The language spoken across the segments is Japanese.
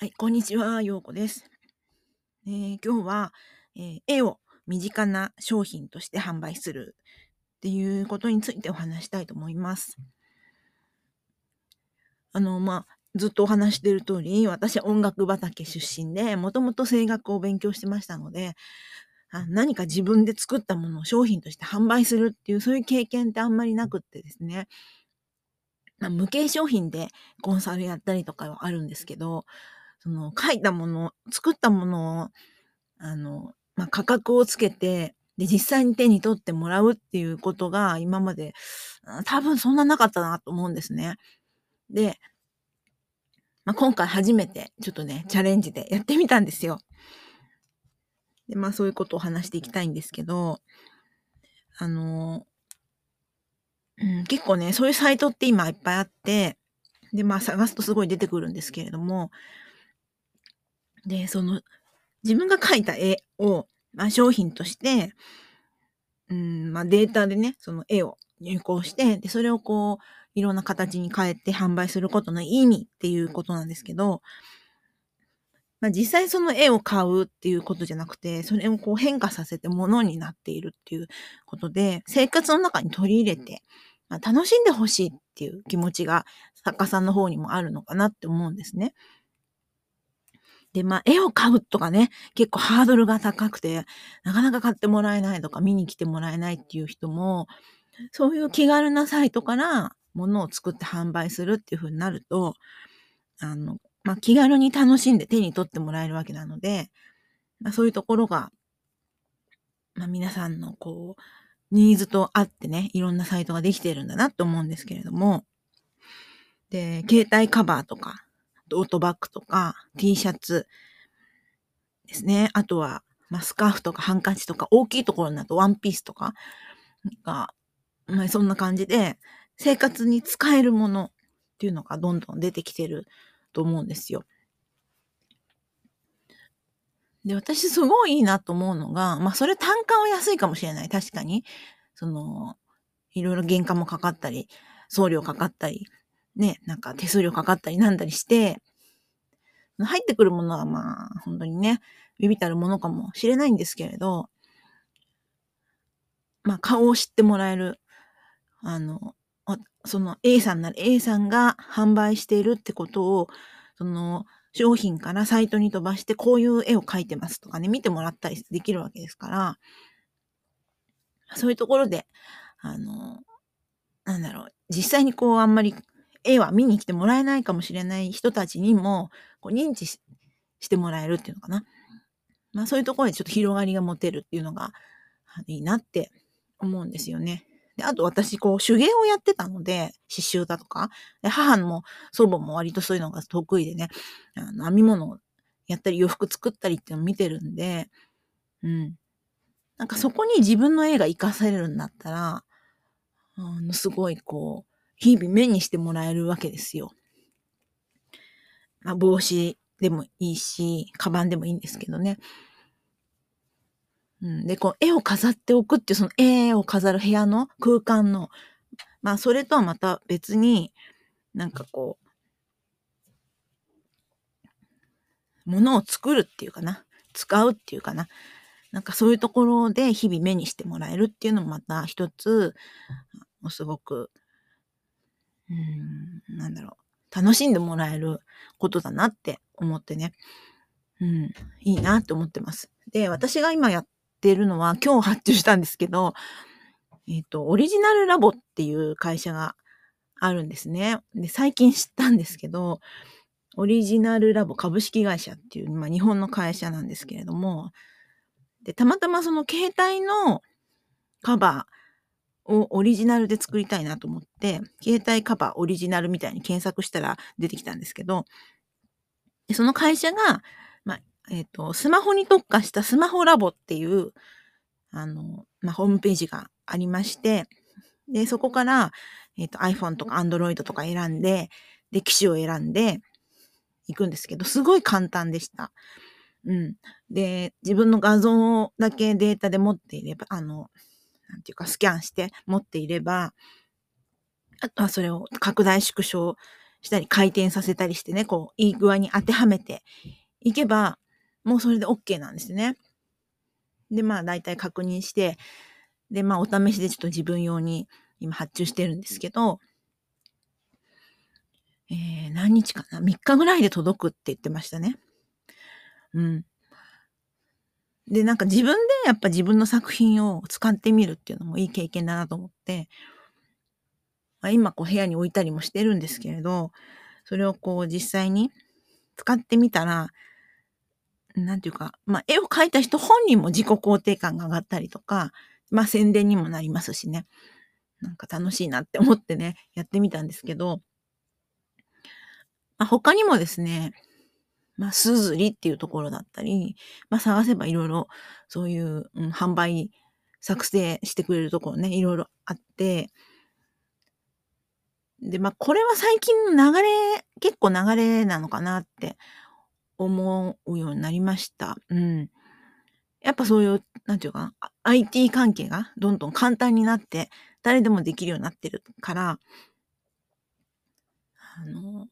はい、こんにちは、ようこです。えー、今日は、えー、絵を身近な商品として販売するっていうことについてお話したいと思います。あの、まあ、ずっとお話してる通り、私は音楽畑出身で、もともと声楽を勉強してましたので、何か自分で作ったものを商品として販売するっていう、そういう経験ってあんまりなくってですね。無形商品でコンサルやったりとかはあるんですけど、その書いたもの、作ったものを、あの、まあ、価格をつけて、で、実際に手に取ってもらうっていうことが今まで、多分そんななかったなと思うんですね。で、まあ、今回初めてちょっとね、チャレンジでやってみたんですよ。で、まあそういうことを話していきたいんですけど、あの、うん、結構ね、そういうサイトって今いっぱいあって、で、まあ探すとすごい出てくるんですけれども、で、その、自分が描いた絵を、まあ、商品として、うん、まあ、データでね、その絵を入稿して、で、それをこう、いろんな形に変えて販売することの意味っていうことなんですけど、まあ、実際その絵を買うっていうことじゃなくて、それをこう変化させて物になっているっていうことで、生活の中に取り入れて、まあ、楽しんでほしいっていう気持ちが作家さんの方にもあるのかなって思うんですね。で、まあ、絵を買うとかね、結構ハードルが高くて、なかなか買ってもらえないとか、見に来てもらえないっていう人も、そういう気軽なサイトから物を作って販売するっていう風になると、あの、まあ、気軽に楽しんで手に取ってもらえるわけなので、まあ、そういうところが、まあ、皆さんのこう、ニーズと合ってね、いろんなサイトができてるんだなと思うんですけれども、で、携帯カバーとか、トートバッグとか T シャツですね。あとは、まあ、スカーフとかハンカチとか大きいところになるとワンピースとかが、まあ、そんな感じで生活に使えるものっていうのがどんどん出てきてると思うんですよ。で、私すごいいいなと思うのが、まあそれ単価は安いかもしれない。確かに。その、いろいろ原価もかかったり、送料かかったり、ね、なんか手数料かかったりなんだりして、入ってくるものはまあ、本当にね、ビビたるものかもしれないんですけれど、まあ、顔を知ってもらえる、あの、その A さんなら A さんが販売しているってことを、その商品からサイトに飛ばしてこういう絵を描いてますとかね、見てもらったりできるわけですから、そういうところで、あの、なんだろう、実際にこうあんまり絵は見に来てもらえないかもしれない人たちにも、こう認知してもらえるっていうのかな。まあそういうところでちょっと広がりが持てるっていうのがいいなって思うんですよね。であと私、こう手芸をやってたので、刺繍だとか、で母も祖母も割とそういうのが得意でね、あの編み物をやったり洋服作ったりっていうのを見てるんで、うん。なんかそこに自分の絵が活かされるんだったら、あのすごいこう、日々目にしてもらえるわけですよ。まあ、帽子でもいいし、カバンでもいいんですけどね。うん、で、こう、絵を飾っておくっていう、その絵を飾る部屋の空間の、まあ、それとはまた別に、なんかこう、ものを作るっていうかな。使うっていうかな。なんかそういうところで日々目にしてもらえるっていうのもまた一つ、すごくうん、なんだろう、楽しんでもらえることだなって思ってね、うん、いいなって思ってます。で、私が今やってるのは、今日発注したんですけど、えっ、ー、と、オリジナルラボっていう会社があるんですね。で、最近知ったんですけど、オリジナルラボ株式会社っていう、まあ、日本の会社なんですけれども、で、たまたまその携帯のカバー、をオリジナルで作りたいなと思って、携帯カバーオリジナルみたいに検索したら出てきたんですけど、その会社が、まあ、えっ、ー、と、スマホに特化したスマホラボっていう、あの、まあ、ホームページがありまして、で、そこから、えっ、ー、と、iPhone とか Android とか選んで、で、機種を選んで行くんですけど、すごい簡単でした。うん。で、自分の画像だけデータで持っていれば、あの、なんていうか、スキャンして持っていれば、あとはそれを拡大縮小したり、回転させたりしてね、こう、いい具合に当てはめていけば、もうそれで OK なんですね。で、まあ、大体確認して、で、まあ、お試しでちょっと自分用に今発注してるんですけど、えー、何日かな ?3 日ぐらいで届くって言ってましたね。うん。で、なんか自分でやっぱ自分の作品を使ってみるっていうのもいい経験だなと思って、まあ、今こう部屋に置いたりもしてるんですけれど、それをこう実際に使ってみたら、なんていうか、まあ絵を描いた人本人も自己肯定感が上がったりとか、まあ宣伝にもなりますしね。なんか楽しいなって思ってね、やってみたんですけど、まあ、他にもですね、まあ、すずりっていうところだったり、まあ、探せばいろいろ、そういう、うん、販売、作成してくれるところね、いろいろあって、で、まあ、これは最近の流れ、結構流れなのかなって思うようになりました。うん。やっぱそういう、なんていうかな、IT 関係がどんどん簡単になって、誰でもできるようになってるから、あの、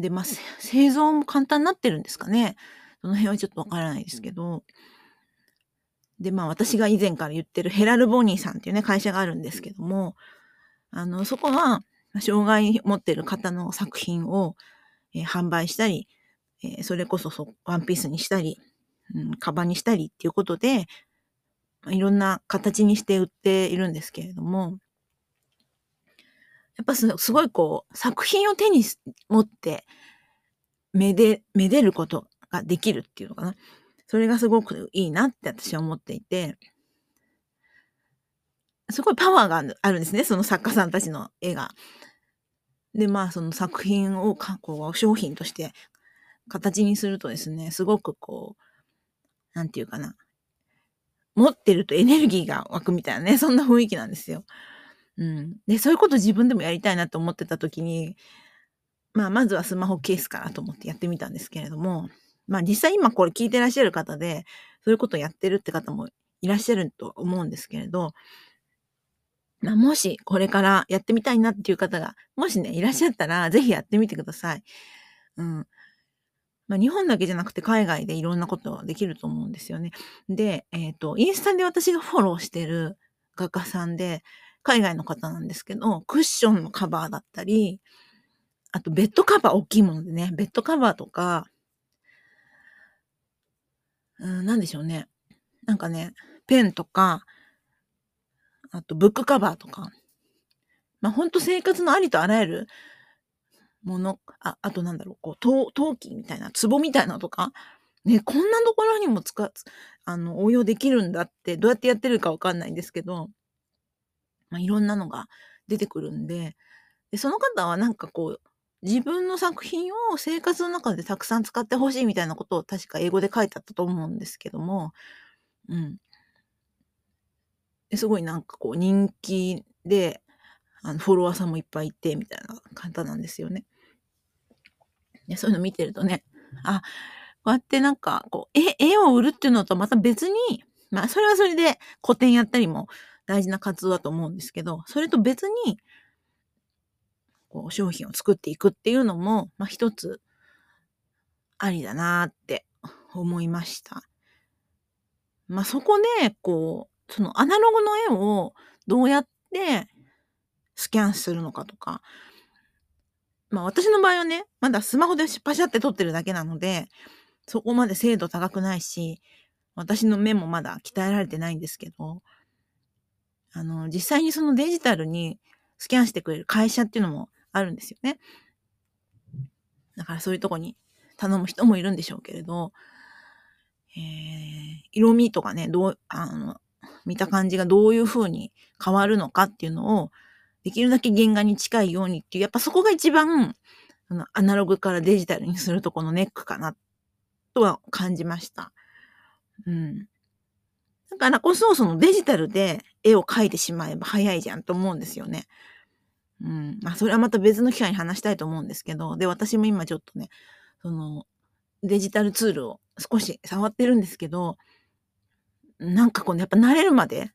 で、まあ、製造も簡単になってるんですかね。その辺はちょっとわからないですけど。で、まあ私が以前から言ってるヘラルボニーさんっていうね、会社があるんですけども、あの、そこは、障害持ってる方の作品を、えー、販売したり、えー、それこそそワンピースにしたり、うん、カバンにしたりっていうことで、いろんな形にして売っているんですけれども、やっぱすごいこう、作品を手に持って、めで、めでることができるっていうのかな。それがすごくいいなって私は思っていて、すごいパワーがあるんですね、その作家さんたちの絵が。で、まあその作品をかこう商品として形にするとですね、すごくこう、なんていうかな。持ってるとエネルギーが湧くみたいなね、そんな雰囲気なんですよ。うん。で、そういうこと自分でもやりたいなと思ってた時に、まあ、まずはスマホケースからと思ってやってみたんですけれども、まあ、実際今これ聞いてらっしゃる方で、そういうことをやってるって方もいらっしゃると思うんですけれど、まあ、もしこれからやってみたいなっていう方が、もしね、いらっしゃったら、ぜひやってみてください。うん。まあ、日本だけじゃなくて海外でいろんなことができると思うんですよね。で、えっ、ー、と、インスタで私がフォローしてる画家さんで、海外の方なんですけど、クッションのカバーだったり、あとベッドカバー大きいものでね、ベッドカバーとか、うん、なんでしょうね。なんかね、ペンとか、あとブックカバーとか、まあほんと生活のありとあらゆるもの、あ、あとなんだろう、こう、陶陶器みたいな、壺みたいなとか、ね、こんなところにも使う、あの、応用できるんだって、どうやってやってるかわかんないんですけど、まあ、いろんなのが出てくるんで、で、その方はなんかこう、自分の作品を生活の中でたくさん使ってほしいみたいなことを確か英語で書いてあったと思うんですけども、うん。すごいなんかこう人気で、あの、フォロワーさんもいっぱいいて、みたいな方なんですよね。で、そういうの見てるとね、あ、こうやってなんか、こう、絵、絵を売るっていうのとまた別に、まあ、それはそれで個展やったりも大事な活動だと思うんですけど、それと別に、こう、商品を作っていくっていうのも、まあ、一つ、ありだなって思いました。まあ、そこで、こう、そのアナログの絵をどうやってスキャンするのかとか、まあ私の場合はね、まだスマホでパシャって撮ってるだけなので、そこまで精度高くないし、私の目もまだ鍛えられてないんですけど、あの、実際にそのデジタルにスキャンしてくれる会社っていうのもあるんですよね。だからそういうとこに頼む人もいるんでしょうけれど、えー、色味とかね、どう、あの、見た感じがどういう風に変わるのかっていうのを、できるだけ原画に近いようにっていう、やっぱそこが一番、あの、アナログからデジタルにするとこのネックかな、とは感じました。うん。だからこそ、そのデジタルで絵を描いてしまえば早いじゃんと思うんですよね。うん。まあ、それはまた別の機会に話したいと思うんですけど、で、私も今ちょっとね、その、デジタルツールを少し触ってるんですけど、なんかこうね、やっぱ慣れるまで、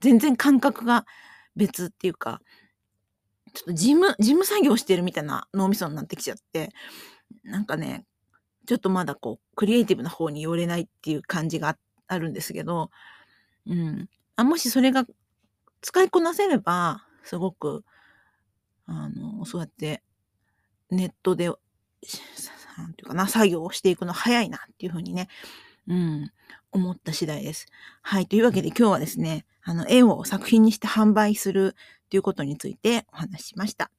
全然感覚が別っていうか、ちょっと事務、事務作業してるみたいな脳みそになってきちゃって、なんかね、ちょっとまだこう、クリエイティブな方に寄れないっていう感じがあってあるんですけど、うん。あ、もしそれが使いこなせれば、すごく、あの、そうやってネットで、なんていうかな、作業をしていくの早いなっていうふうにね、うん、思った次第です。はい。というわけで今日はですね、あの、絵を作品にして販売するということについてお話ししました。